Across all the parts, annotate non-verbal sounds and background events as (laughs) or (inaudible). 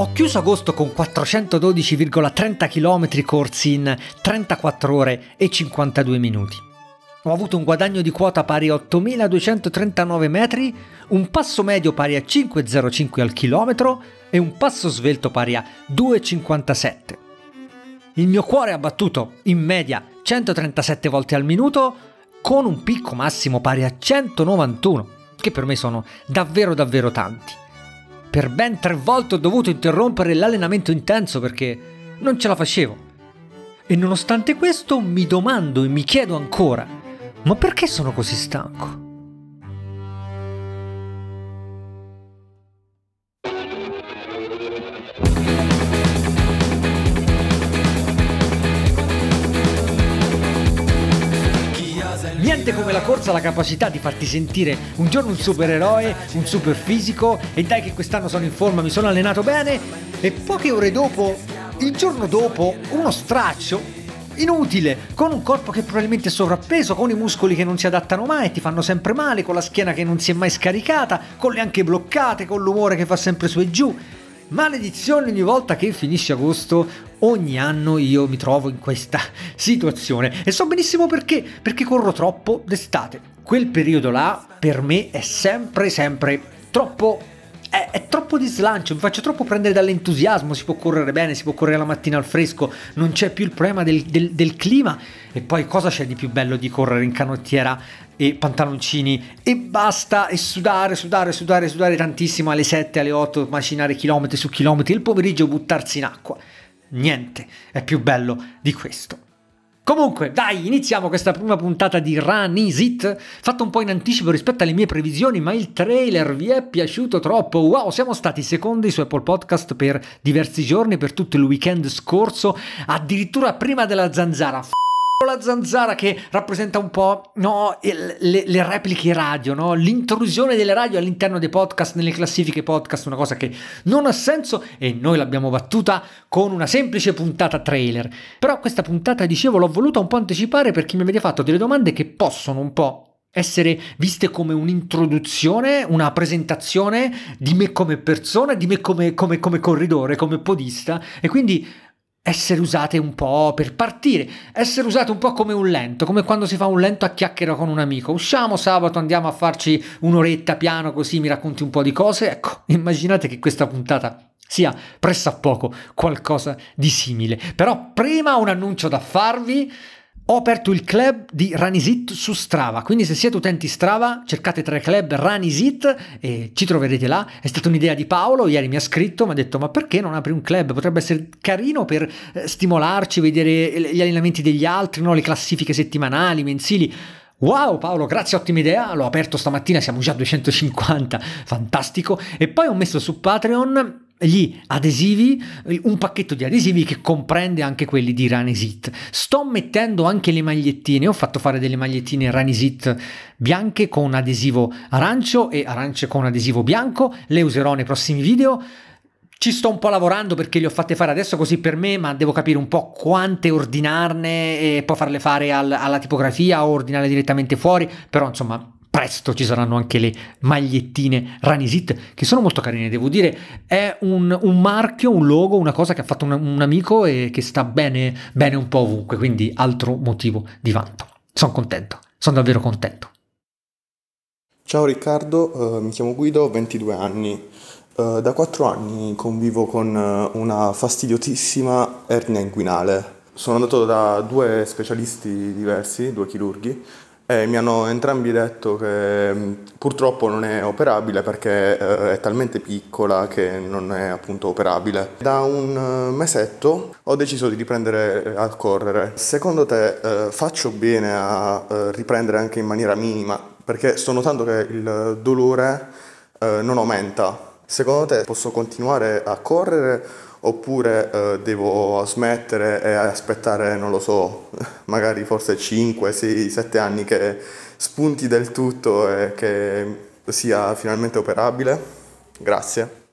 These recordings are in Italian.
Ho chiuso agosto con 412,30 km corsi in 34 ore e 52 minuti. Ho avuto un guadagno di quota pari a 8.239 metri, un passo medio pari a 5,05 al chilometro e un passo svelto pari a 2,57. Il mio cuore ha battuto in media 137 volte al minuto con un picco massimo pari a 191, che per me sono davvero davvero tanti. Per ben tre volte ho dovuto interrompere l'allenamento intenso perché non ce la facevo. E nonostante questo mi domando e mi chiedo ancora, ma perché sono così stanco? Come la capacità di farti sentire un giorno un supereroe, un super fisico e dai che quest'anno sono in forma, mi sono allenato bene e poche ore dopo, il giorno dopo, uno straccio inutile, con un corpo che probabilmente è sovrappeso, con i muscoli che non si adattano mai, ti fanno sempre male, con la schiena che non si è mai scaricata, con le anche bloccate, con l'umore che fa sempre su e giù. Maledizione ogni volta che finisce agosto, ogni anno io mi trovo in questa (laughs) situazione e so benissimo perché, perché corro troppo d'estate. Quel periodo là per me è sempre, sempre troppo è, è, troppo di slancio, mi faccio troppo prendere dall'entusiasmo, si può correre bene, si può correre la mattina al fresco, non c'è più il problema del, del, del clima e poi cosa c'è di più bello di correre in canottiera e pantaloncini e basta e sudare, sudare, sudare, sudare tantissimo alle 7, alle 8, macinare chilometri su chilometri, il pomeriggio buttarsi in acqua. Niente è più bello di questo. Comunque, dai, iniziamo questa prima puntata di Run Is It, fatto un po' in anticipo rispetto alle mie previsioni, ma il trailer vi è piaciuto troppo. Wow, siamo stati secondi su Apple Podcast per diversi giorni, per tutto il weekend scorso, addirittura prima della zanzara la zanzara che rappresenta un po' no, le, le, repliche radio, no? l'intrusione delle radio all'interno dei podcast, nelle classifiche podcast, una cosa che non ha senso e noi l'abbiamo battuta con una semplice puntata trailer. Però questa puntata, dicevo, l'ho voluta un po' anticipare perché mi avete fatto delle domande che possono un po' essere viste come un'introduzione, una presentazione di me come persona, di me come, come, come corridore, come podista e quindi essere usate un po' per partire, essere usate un po' come un lento, come quando si fa un lento a chiacchiera con un amico. Usciamo sabato, andiamo a farci un'oretta piano così mi racconti un po' di cose. Ecco, (laughs) immaginate che questa puntata sia pressappoco qualcosa di simile. Però prima un annuncio da farvi ho aperto il club di Ranisit su Strava, quindi se siete utenti Strava cercate tra i club Ranisit e ci troverete là. È stata un'idea di Paolo, ieri mi ha scritto, mi ha detto ma perché non apri un club? Potrebbe essere carino per eh, stimolarci, vedere gli allenamenti degli altri, no? le classifiche settimanali, mensili. Wow Paolo, grazie, ottima idea, l'ho aperto stamattina, siamo già a 250, fantastico. E poi ho messo su Patreon gli adesivi, un pacchetto di adesivi che comprende anche quelli di Ranisit. Sto mettendo anche le magliettine, ho fatto fare delle magliettine Ranisit bianche con adesivo arancio e arance con adesivo bianco, le userò nei prossimi video. Ci sto un po' lavorando perché le ho fatte fare adesso così per me, ma devo capire un po' quante ordinarne e poi farle fare al, alla tipografia o ordinarle direttamente fuori, però insomma presto ci saranno anche le magliettine Ranisit che sono molto carine devo dire. È un, un marchio un logo una cosa che ha fatto un, un, amico e che sta bene bene un po' ovunque quindi altro motivo di vanto. Sono contento sono davvero contento. Ciao Riccardo uh, mi chiamo Guido ho 22 anni. Uh, da 4 anni convivo con uh, una fastidiosissima ernia inguinale sono andato da due specialisti diversi, due chirurghi, e mi hanno entrambi detto che mm, purtroppo non è operabile perché eh, è talmente piccola che non è appunto operabile. Da un eh, mesetto ho deciso di riprendere eh, a correre. Secondo te eh, faccio bene a eh, riprendere anche in maniera minima? Perché sto notando che il dolore eh, non aumenta. Secondo te posso continuare a correre oppure eh, devo smettere e aspettare, non lo so, (laughs) magari forse 5, 6, 7 anni che spunti del tutto e che sia finalmente operabile? Grazie.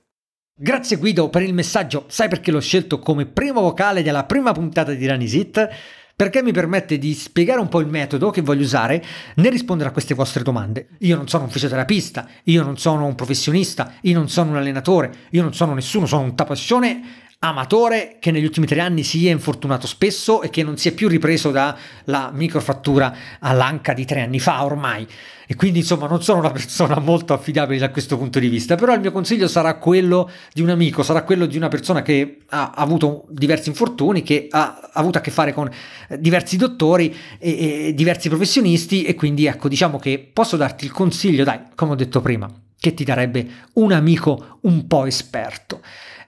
Grazie Guido per il messaggio. Sai perché l'ho scelto come primo vocale della prima puntata di Ranisit? Perché mi permette di spiegare un po' il metodo che voglio usare nel rispondere a queste vostre domande. Io non sono un fisioterapista, io non sono un professionista, io non sono un allenatore, io non sono nessuno, sono un tapassione amatore che negli ultimi tre anni si è infortunato spesso e che non si è più ripreso dalla microfrattura all'anca di tre anni fa ormai. E quindi insomma non sono una persona molto affidabile da questo punto di vista, però il mio consiglio sarà quello di un amico, sarà quello di una persona che ha avuto diversi infortuni, che ha avuto a che fare con diversi dottori e, e diversi professionisti e quindi ecco diciamo che posso darti il consiglio, dai, come ho detto prima, che ti darebbe un amico un po' esperto.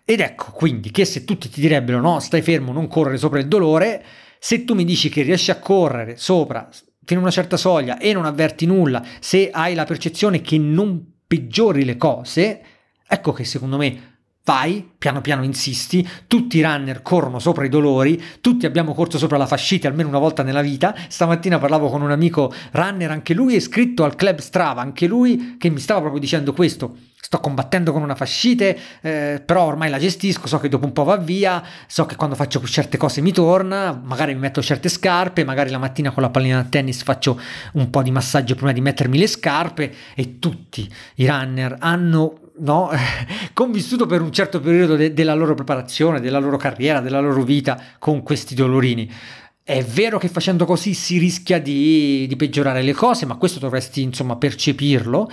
Ed ecco quindi che se tutti ti direbbero no, stai fermo, non correre sopra il dolore, se tu mi dici che riesci a correre sopra fino a una certa soglia e non avverti nulla, se hai la percezione che non peggiori le cose, ecco che secondo me vai, piano piano insisti, tutti i runner corrono sopra i dolori, tutti abbiamo corso sopra la fascite almeno una volta nella vita, stamattina parlavo con un amico runner, anche lui è iscritto al club Strava, anche lui che mi stava proprio dicendo questo, sto combattendo con una fascite, eh, però ormai la gestisco, so che dopo un po' va via, so che quando faccio certe cose mi torna, magari mi metto certe scarpe, magari la mattina con la pallina da tennis faccio un po' di massaggio prima di mettermi le scarpe e tutti i runner hanno no, (laughs) convissuto per un certo periodo de- della loro preparazione, della loro carriera, della loro vita con questi dolorini. È vero che facendo così si rischia di, di peggiorare le cose, ma questo dovresti insomma percepirlo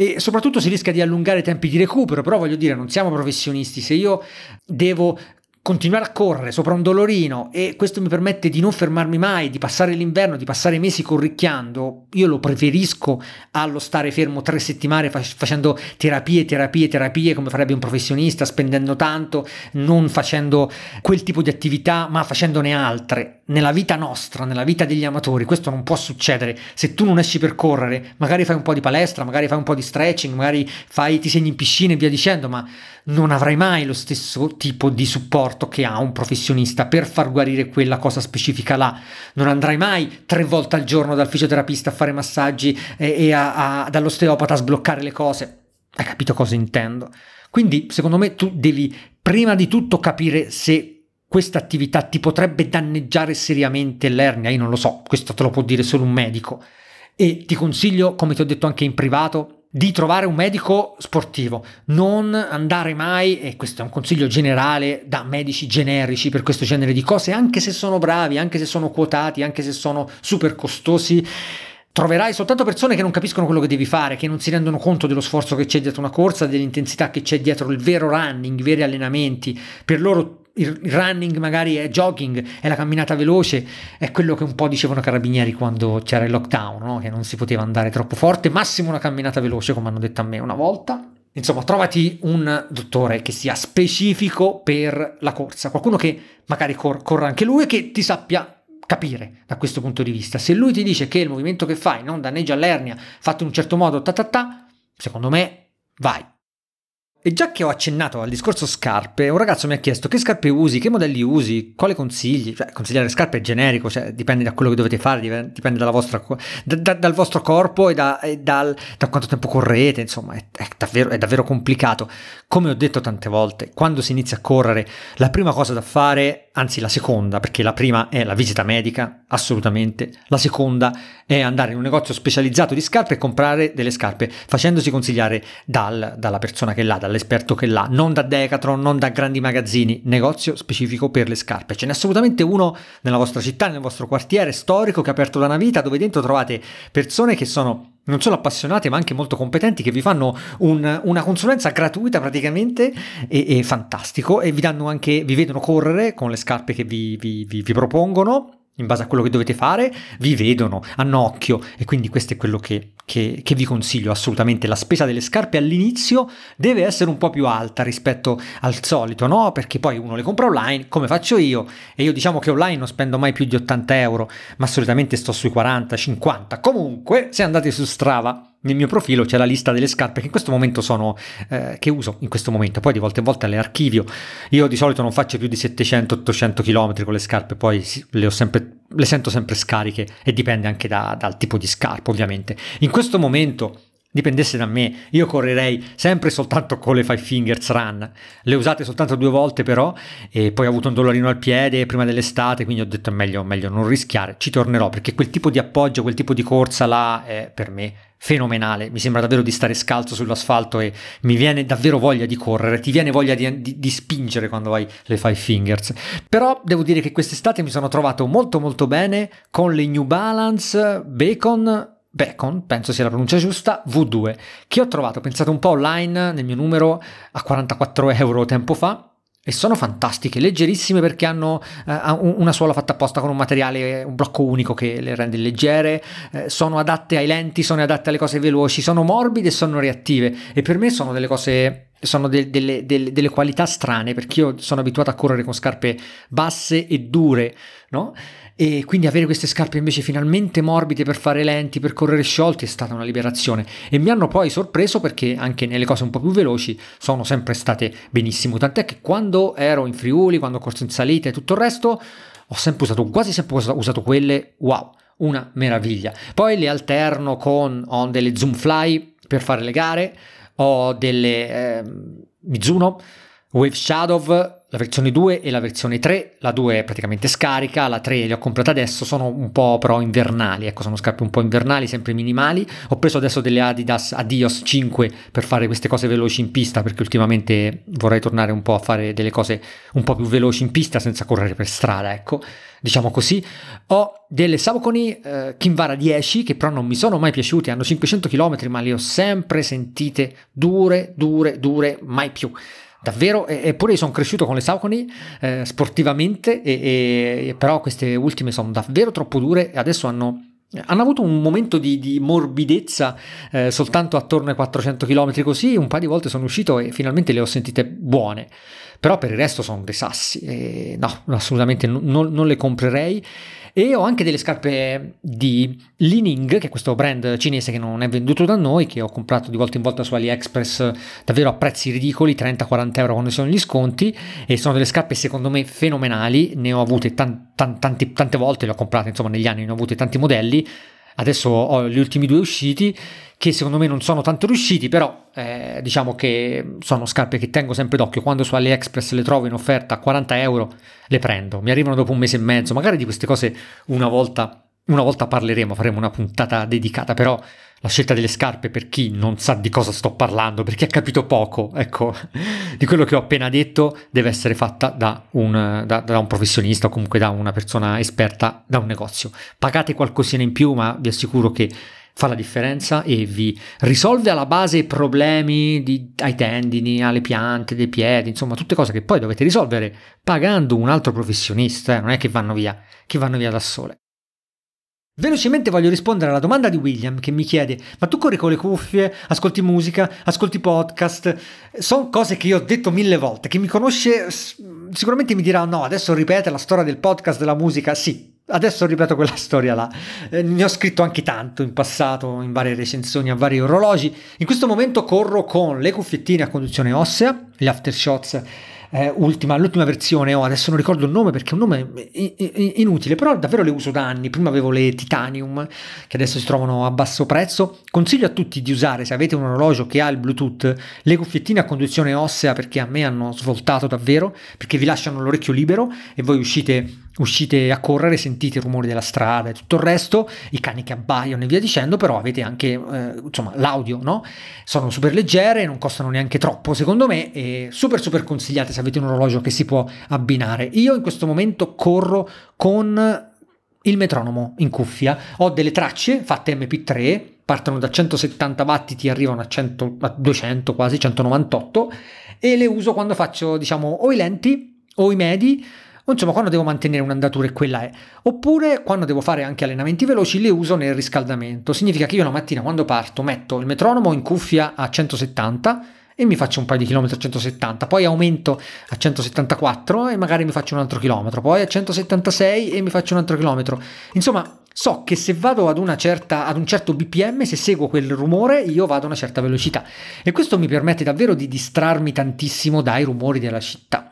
e soprattutto si rischia di allungare i tempi di recupero, però voglio dire, non siamo professionisti, se io devo continuare a correre sopra un dolorino e questo mi permette di non fermarmi mai, di passare l'inverno, di passare mesi corricchiando, io lo preferisco allo stare fermo tre settimane facendo terapie, terapie, terapie come farebbe un professionista, spendendo tanto, non facendo quel tipo di attività, ma facendone altre. Nella vita nostra, nella vita degli amatori, questo non può succedere. Se tu non esci per correre, magari fai un po' di palestra, magari fai un po' di stretching, magari fai, ti segni in piscina e via dicendo, ma non avrai mai lo stesso tipo di supporto che ha un professionista per far guarire quella cosa specifica là. Non andrai mai tre volte al giorno dal fisioterapista a fare massaggi e, e a, a, dall'osteopata a sbloccare le cose. Hai capito cosa intendo? Quindi, secondo me, tu devi prima di tutto capire se questa attività ti potrebbe danneggiare seriamente l'ernia. Io non lo so, questo te lo può dire solo un medico. E ti consiglio, come ti ho detto anche in privato, di trovare un medico sportivo, non andare mai, e questo è un consiglio generale da medici generici per questo genere di cose, anche se sono bravi, anche se sono quotati, anche se sono super costosi. Troverai soltanto persone che non capiscono quello che devi fare, che non si rendono conto dello sforzo che c'è dietro una corsa, dell'intensità che c'è dietro il vero running, i veri allenamenti. Per loro il running magari è jogging, è la camminata veloce, è quello che un po' dicevano i carabinieri quando c'era il lockdown, no? che non si poteva andare troppo forte, massimo una camminata veloce, come hanno detto a me una volta. Insomma, trovati un dottore che sia specifico per la corsa, qualcuno che magari cor- corra anche lui e che ti sappia capire da questo punto di vista. Se lui ti dice che il movimento che fai non danneggia l'ernia, fatto in un certo modo, ta ta ta, secondo me vai. E già che ho accennato al discorso scarpe, un ragazzo mi ha chiesto che scarpe usi, che modelli usi, quale consigli. Cioè, consigliare scarpe è generico, cioè, dipende da quello che dovete fare, dipende vostra, da, da, dal vostro corpo e, da, e dal, da, quanto tempo correte, insomma, è, è, davvero, è davvero complicato. Come ho detto tante volte, quando si inizia a correre, la prima cosa da fare, anzi la seconda, perché la prima è la visita medica, assolutamente, la seconda è andare in un negozio specializzato di scarpe e comprare delle scarpe, facendosi consigliare dal, dalla persona che l'ha, dall'esperto che l'ha, non da Decathlon, non da grandi magazzini, negozio specifico per le scarpe. Ce n'è assolutamente uno nella vostra città, nel vostro quartiere storico che è aperto da una vita, dove dentro trovate persone che sono non solo appassionati ma anche molto competenti che vi fanno un, una consulenza gratuita praticamente e, e, fantastico e vi danno anche vi vedono correre con le scarpe che vi, vi, vi propongono in base a quello che dovete fare, vi vedono, hanno occhio e quindi questo è quello che, che, che, vi consiglio assolutamente. La spesa delle scarpe all'inizio deve essere un po' più alta rispetto al solito, no? Perché poi uno le compra online, come faccio io, e io diciamo che online non spendo mai più di 80 euro, ma solitamente sto sui 40, 50. Comunque, se andate su Strava, nel mio profilo c'è la lista delle scarpe che in questo momento sono eh, che uso in questo momento. Poi di volta in volta le archivio. Io di solito non faccio più di 700-800 km con le scarpe poi le, sempre, le sento sempre scariche e dipende anche da, dal tipo di scarpa ovviamente. In questo momento dipendesse da me, io correrei sempre soltanto con le Five Fingers Run. Le usate soltanto due volte però e poi ho avuto un dolorino al piede prima dell'estate, quindi ho detto meglio, meglio non rischiare. Ci tornerò perché quel tipo di appoggio, quel tipo di corsa là è per me fenomenale. Mi sembra davvero di stare scalzo sull'asfalto e mi viene davvero voglia di correre, ti viene voglia di, di, di spingere quando hai le Five Fingers. Però devo dire che quest'estate mi sono trovato molto molto bene con le New Balance Bacon Bacon, penso sia la pronuncia giusta, V2, che ho trovato, pensate un po' online nel mio numero a 44 euro tempo fa, e sono fantastiche, leggerissime perché hanno eh, una suola fatta apposta con un materiale, un blocco unico che le rende leggere, eh, sono adatte ai lenti, sono adatte alle cose veloci, sono morbide e sono reattive. E per me sono delle cose, sono de- delle, delle, delle qualità strane perché io sono abituato a correre con scarpe basse e dure, no? e quindi avere queste scarpe invece finalmente morbide per fare lenti, per correre sciolti è stata una liberazione e mi hanno poi sorpreso perché anche nelle cose un po' più veloci sono sempre state benissimo, tant'è che quando ero in Friuli, quando ho corso in salita e tutto il resto, ho sempre usato, quasi sempre usato quelle, wow, una meraviglia. Poi le alterno con, delle Zoom Fly per fare le gare, ho delle eh, Mizuno, Wave Shadow la versione 2 e la versione 3, la 2 è praticamente scarica, la 3 le ho comprate adesso, sono un po' però invernali, ecco sono scarpe un po' invernali, sempre minimali, ho preso adesso delle Adidas Adios 5 per fare queste cose veloci in pista perché ultimamente vorrei tornare un po' a fare delle cose un po' più veloci in pista senza correre per strada, ecco, diciamo così. Ho delle Saucony eh, Kinvara 10 che però non mi sono mai piaciute, hanno 500 km ma le ho sempre sentite dure, dure, dure, mai più davvero, eppure sono cresciuto con le Saucony eh, sportivamente, e, e, però queste ultime sono davvero troppo dure e adesso hanno hanno avuto un momento di, di morbidezza eh, soltanto attorno ai 400 km così, un paio di volte sono uscito e finalmente le ho sentite buone, però per il resto sono dei sassi, e no, assolutamente non, non le comprerei. E ho anche delle scarpe di Lining, che è questo brand cinese che non è venduto da noi, che ho comprato di volta in volta su AliExpress davvero a prezzi ridicoli, 30-40 euro quando sono gli sconti, e sono delle scarpe secondo me fenomenali, ne ho avute tan- tan- tanti, tante volte, le ho comprate insomma negli anni, ne ho avute tanti modelli, adesso ho gli ultimi due usciti che secondo me non sono tanto riusciti, però eh, diciamo che sono scarpe che tengo sempre d'occhio. Quando su AliExpress le trovo in offerta a 40 euro, le prendo. Mi arrivano dopo un mese e mezzo. Magari di queste cose una volta, una volta parleremo, faremo una puntata dedicata, però la scelta delle scarpe per chi non sa di cosa sto parlando, per chi ha capito poco, ecco, (laughs) di quello che ho appena detto, deve essere fatta da un, da, da un, professionista o comunque da una persona esperta da un negozio. Pagate qualcosina in più, ma vi assicuro che fa la differenza e vi risolve alla base problemi di, ai tendini, alle piante dei piedi, insomma tutte cose che poi dovete risolvere pagando un altro professionista, eh, non è che vanno via, che vanno via da sole. Velocemente voglio rispondere alla domanda di William che mi chiede: Ma tu corri con le cuffie, ascolti musica, ascolti podcast? Sono cose che io ho detto mille volte. Chi mi conosce sicuramente mi dirà: No, adesso ripete la storia del podcast, della musica. Sì, Adesso ripeto quella (laughs) storia là. Eh, ne ho scritto anche tanto in passato, in varie recensioni a vari orologi. In questo momento corro con le cuffiettine a conduzione ossea, gli aftershots eh, ultima, l'ultima versione, oh, adesso non ricordo il nome perché è un nome inutile, però davvero le uso da anni. Prima avevo le Titanium, che adesso si trovano a basso prezzo. Consiglio a tutti di usare, se avete un orologio che ha il Bluetooth, le cuffiettine a conduzione ossea perché a me hanno svoltato davvero, perché vi lasciano l'orecchio libero e voi uscite uscite a correre, sentite i rumori della strada e tutto il resto, i cani che abbaiano e via dicendo, però avete anche eh, insomma l'audio, no? Sono super leggere, non costano neanche troppo secondo me e super super consigliate se avete un orologio che si può abbinare. Io in questo momento corro con il metronomo in cuffia, ho delle tracce fatte MP3, partono da 170 battiti, arrivano a, 100, a 200 quasi, 198 e le uso quando faccio diciamo o i lenti o i medi insomma quando devo mantenere un'andatura e quella è. Oppure quando devo fare anche allenamenti veloci le uso nel riscaldamento. Significa che io la mattina quando parto metto il metronomo in cuffia a 170 e mi faccio un paio di chilometri a 170, poi aumento a 174 e magari mi faccio un altro chilometro, poi a 176 e mi faccio un altro chilometro. Insomma, so che se vado ad, certa, ad un certo BPM, se seguo quel rumore, io vado a una certa velocità. E questo mi permette davvero di distrarmi tantissimo dai rumori della città.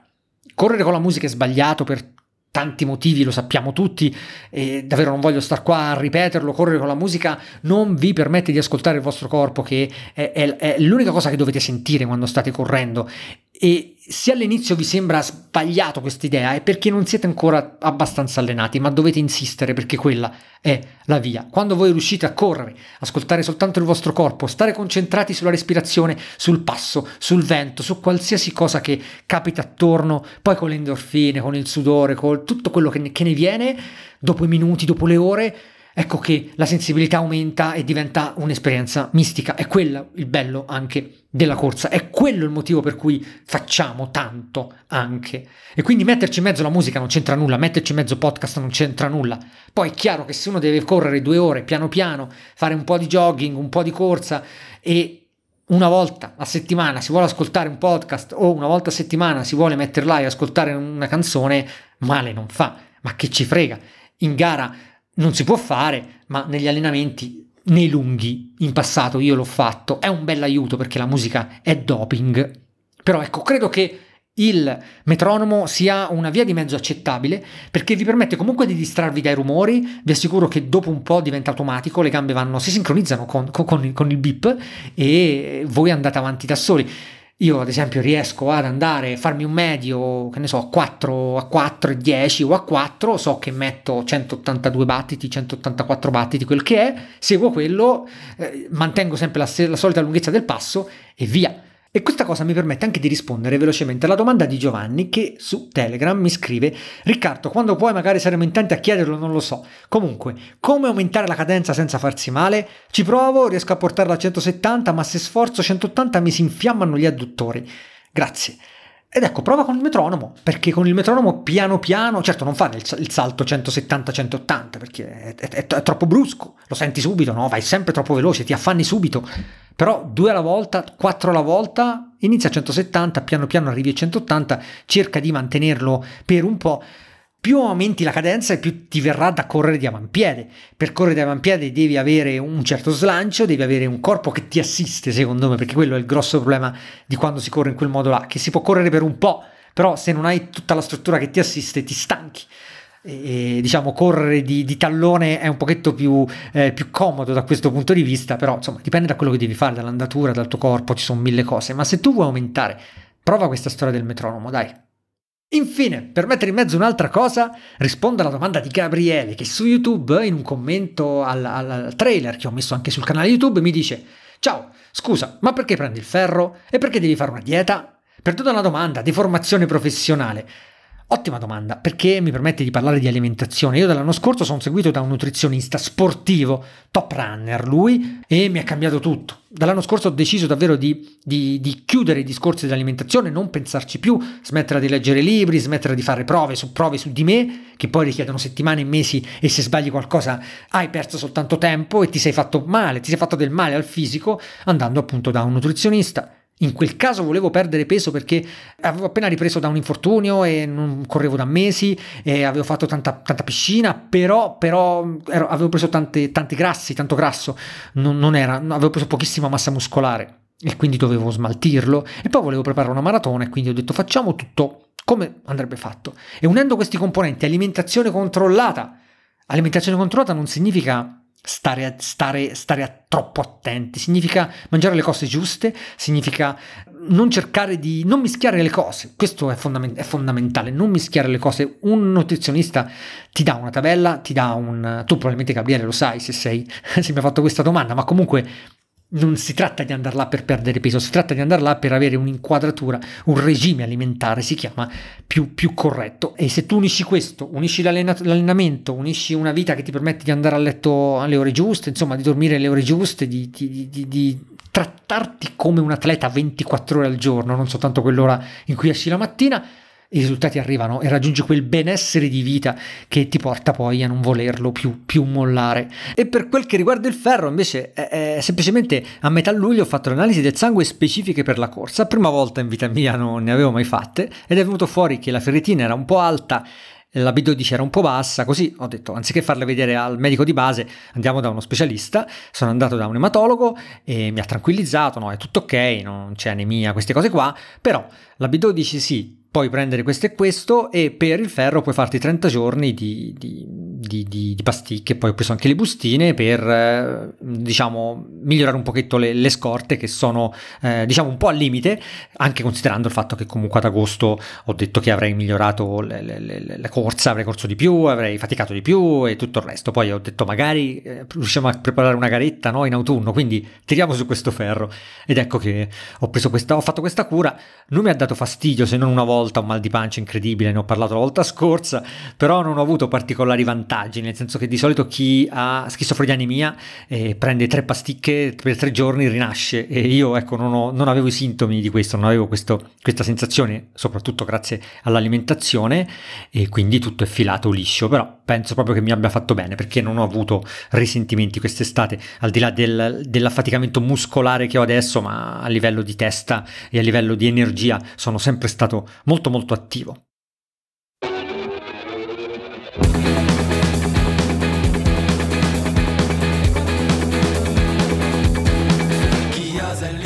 Correre con la musica è sbagliato per tanti motivi, lo sappiamo tutti, e davvero non voglio star qua a ripeterlo, correre con la musica non vi permette di ascoltare il vostro corpo, che è, è, è l'unica cosa che dovete sentire quando state correndo e se all'inizio vi sembra sbagliato questa idea è perché non siete ancora abbastanza allenati, ma dovete insistere perché quella è la via. Quando voi riuscite a correre, ascoltare soltanto il vostro corpo, stare concentrati sulla respirazione, sul passo, sul vento, su qualsiasi cosa che capita attorno, poi con le endorfine, con il sudore, con tutto quello che ne, che ne viene, dopo i minuti, dopo le ore, ecco che la sensibilità aumenta e diventa un'esperienza mistica. È quello il bello anche della corsa, è quello il motivo per cui facciamo tanto anche. E quindi metterci in mezzo la musica non c'entra nulla, metterci in mezzo podcast non c'entra nulla. Poi è chiaro che se uno deve correre due ore piano piano, fare un po' di jogging, un po' di corsa e una volta a settimana si vuole ascoltare un podcast o una volta a settimana si vuole mettere là e ascoltare una canzone, male non fa. Ma che ci frega? In gara non si può fare, ma negli allenamenti nei lunghi in passato io l'ho fatto, è un bel aiuto perché la musica è doping. Però ecco, credo che il metronomo sia una via di mezzo accettabile perché vi permette comunque di distrarvi dai rumori, vi assicuro che dopo un po' diventa automatico, le gambe vanno, si sincronizzano con, con, con il bip e voi andate avanti da soli. Io ad esempio riesco ad andare a farmi un medio, che ne so, a 4, a 4 e 10 o a 4, so che metto 182 battiti, 184 battiti, quel che è, seguo quello, eh, mantengo sempre la, la solita lunghezza del passo e via. E questa cosa mi permette anche di rispondere velocemente alla domanda di Giovanni che su Telegram mi scrive Riccardo, quando poi magari saremo in tanti a chiederlo non lo so. Comunque, come aumentare la cadenza senza farsi male? Ci provo, riesco a portarla a 170, ma se sforzo 180 mi si infiammano gli adduttori. Grazie. Ed ecco, prova con il metronomo, perché con il metronomo piano piano, certo non fare il, salto 170-180, perché è, è, è, troppo brusco, lo senti subito, no? Vai sempre troppo veloce, ti affanni subito. Però due alla volta, quattro alla volta, inizia a 170, piano piano arrivi a 180, cerca di mantenerlo per un po'. Più aumenti la cadenza e più ti verrà da correre di avampiede. Per correre di avampiede devi avere un certo slancio, devi avere un corpo che ti assiste, secondo me, perché quello è il grosso problema di quando si corre in quel modo là, che si può correre per un po', però se non hai tutta la struttura che ti assiste ti stanchi e, diciamo correre di, di, tallone è un pochetto più, eh, più, comodo da questo punto di vista, però insomma dipende da quello che devi fare, dall'andatura, dal tuo corpo, ci sono mille cose, ma se tu vuoi aumentare, prova questa storia del metronomo, dai. Infine, per mettere in mezzo un'altra cosa, rispondo alla domanda di Gabriele che su YouTube, in un commento al, al trailer che ho messo anche sul canale YouTube, mi dice Ciao, scusa, ma perché prendi il ferro? E perché devi fare una dieta? Perdono la domanda, di formazione professionale. Ottima domanda, perché mi permette di parlare di alimentazione. Io dall'anno scorso sono seguito da un nutrizionista sportivo, top runner lui, e mi ha cambiato tutto. Dall'anno scorso ho deciso davvero di, di, di chiudere i discorsi di alimentazione, non pensarci più, smettere di leggere libri, smettere di fare prove su prove su di me, che poi richiedono settimane e mesi e se sbagli qualcosa hai perso soltanto tempo e ti sei fatto male, ti sei fatto del male al fisico andando appunto da un nutrizionista in quel caso volevo perdere peso perché avevo appena ripreso da un infortunio e non correvo da mesi e avevo fatto tanta, tanta piscina, però, però ero, avevo preso tante, tanti grassi, tanto grasso, non, non era, avevo preso pochissima massa muscolare e quindi dovevo smaltirlo e poi volevo preparare una maratona e quindi ho detto facciamo tutto come andrebbe fatto. E unendo questi componenti, alimentazione controllata, alimentazione controllata non significa stare, stare, stare a troppo attenti, significa mangiare le cose giuste, significa non cercare di non mischiare le cose, questo è, fondament- è, fondamentale, non mischiare le cose. Un nutrizionista ti dà una tabella, ti dà un... tu probabilmente Gabriele lo sai se, sei, (laughs) se mi hai fatto questa domanda, ma comunque non si tratta di andare là per perdere peso, si tratta di andare là per avere un'inquadratura, un regime alimentare, si chiama, più, più corretto. E se tu unisci questo, unisci l'allenamento, unisci una vita che ti permette di andare a letto alle ore giuste, insomma di dormire alle ore giuste, di, di, di, di trattarti come un atleta 24 ore al giorno, non soltanto quell'ora in cui esci la mattina, i risultati arrivano e raggiungi quel benessere di vita che ti porta poi a non volerlo più, più mollare. E per quel che riguarda il ferro, invece, è, è semplicemente a metà luglio ho fatto l'analisi del sangue specifiche per la corsa. Prima volta in vita mia non ne avevo mai fatte ed è venuto fuori che la ferritina era un po' alta la B12 era un po' bassa, così ho detto anziché farle vedere al medico di base andiamo da uno specialista, sono andato da un ematologo e mi ha tranquillizzato, no è tutto ok, non c'è anemia, queste cose qua, però la B12 sì, puoi prendere questo e questo e per il ferro puoi farti 30 giorni di, di, di, di, di pasticche, poi ho preso anche le bustine per eh, diciamo migliorare un pochetto le, le scorte che sono eh, diciamo un po' al limite, anche considerando il fatto che comunque ad agosto ho detto che avrei migliorato le, le, la corsa, avrei corso di più, avrei faticato di più e tutto il resto, poi ho detto magari eh, riusciamo a preparare una garetta no, in autunno, quindi tiriamo su questo ferro. Ed ecco che ho preso questa, ho fatto questa cura, non mi ha dato fastidio se non una volta volta un mal di pancia incredibile, ne ho parlato la volta scorsa, però non ho avuto particolari vantaggi, nel senso che di solito chi ha schizofrenia anemia eh, prende tre pasticche per tre giorni, rinasce. E io ecco non, ho, non avevo i sintomi di questo, non avevo questo, questa sensazione, soprattutto grazie all'alimentazione e quindi tutto è filato liscio, però penso proprio che mi abbia fatto bene perché non ho avuto risentimenti quest'estate, al di là del, dell'affaticamento muscolare che ho adesso, ma a livello di testa e a livello di energia sono sempre stato molto molto attivo.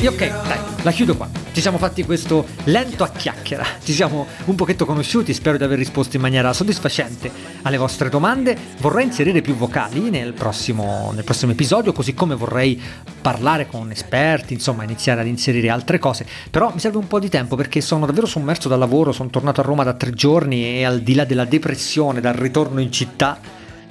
E ok, dai, la chiudo qua. Ci siamo fatti questo lento a chiacchiera, ci siamo un pochetto conosciuti, spero di aver risposto in maniera soddisfacente alle vostre domande. Vorrei inserire più vocali nel prossimo, nel prossimo episodio, così come vorrei parlare con esperti, insomma iniziare ad inserire altre cose. Però mi serve un po' di tempo perché sono davvero sommerso dal lavoro, sono tornato a Roma da tre giorni e al di là della depressione, dal ritorno in città,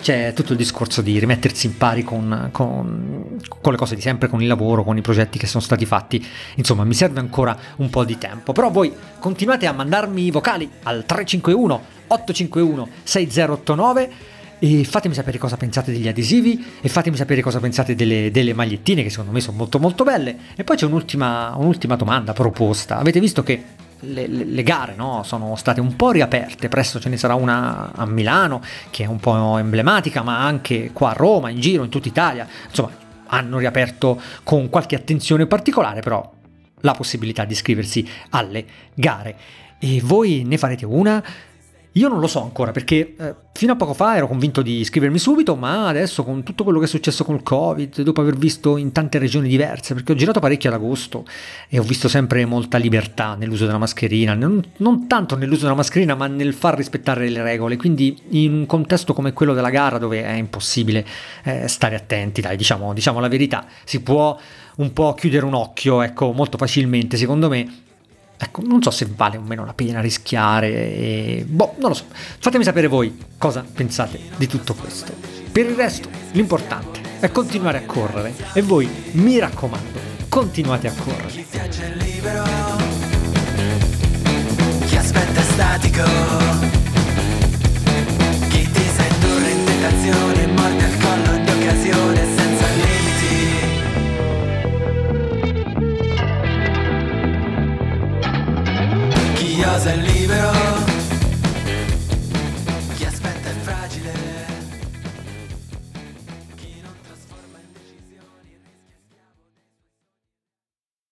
c'è tutto il discorso di rimettersi in pari con, con, con, le cose di sempre, con il lavoro, con i progetti che sono stati fatti. Insomma, mi serve ancora un po' di tempo. Però voi continuate a mandarmi i vocali al 351 851 6089 e fatemi sapere cosa pensate degli adesivi e fatemi sapere cosa pensate delle, delle magliettine che secondo me sono molto molto belle. E poi c'è un'ultima, un'ultima domanda proposta. Avete visto che le, le, gare no? sono state un po' riaperte, presto ce ne sarà una a Milano che è un po' emblematica, ma anche qua a Roma, in giro, in tutta Italia, insomma hanno riaperto con qualche attenzione particolare, però la possibilità di iscriversi alle gare. E voi ne farete una? Io non lo so ancora perché eh, fino a poco fa ero convinto di iscrivermi subito, ma adesso con tutto quello che è successo col Covid, dopo aver visto in tante regioni diverse, perché ho girato parecchio ad agosto e ho visto sempre molta libertà nell'uso della mascherina, non, non tanto nell'uso della mascherina, ma nel far rispettare le regole. Quindi in un contesto come quello della gara dove è impossibile eh, stare attenti, dai, diciamo, diciamo la verità, si può un po' chiudere un occhio, ecco, molto facilmente, secondo me Ecco, non so se vale o meno la pena rischiare. E... Boh, non lo so. Fatemi sapere voi cosa pensate di tutto questo. Per il resto, l'importante è continuare a correre. E voi, mi raccomando, continuate a correre. Chi viaggia libero, chi aspetta statico,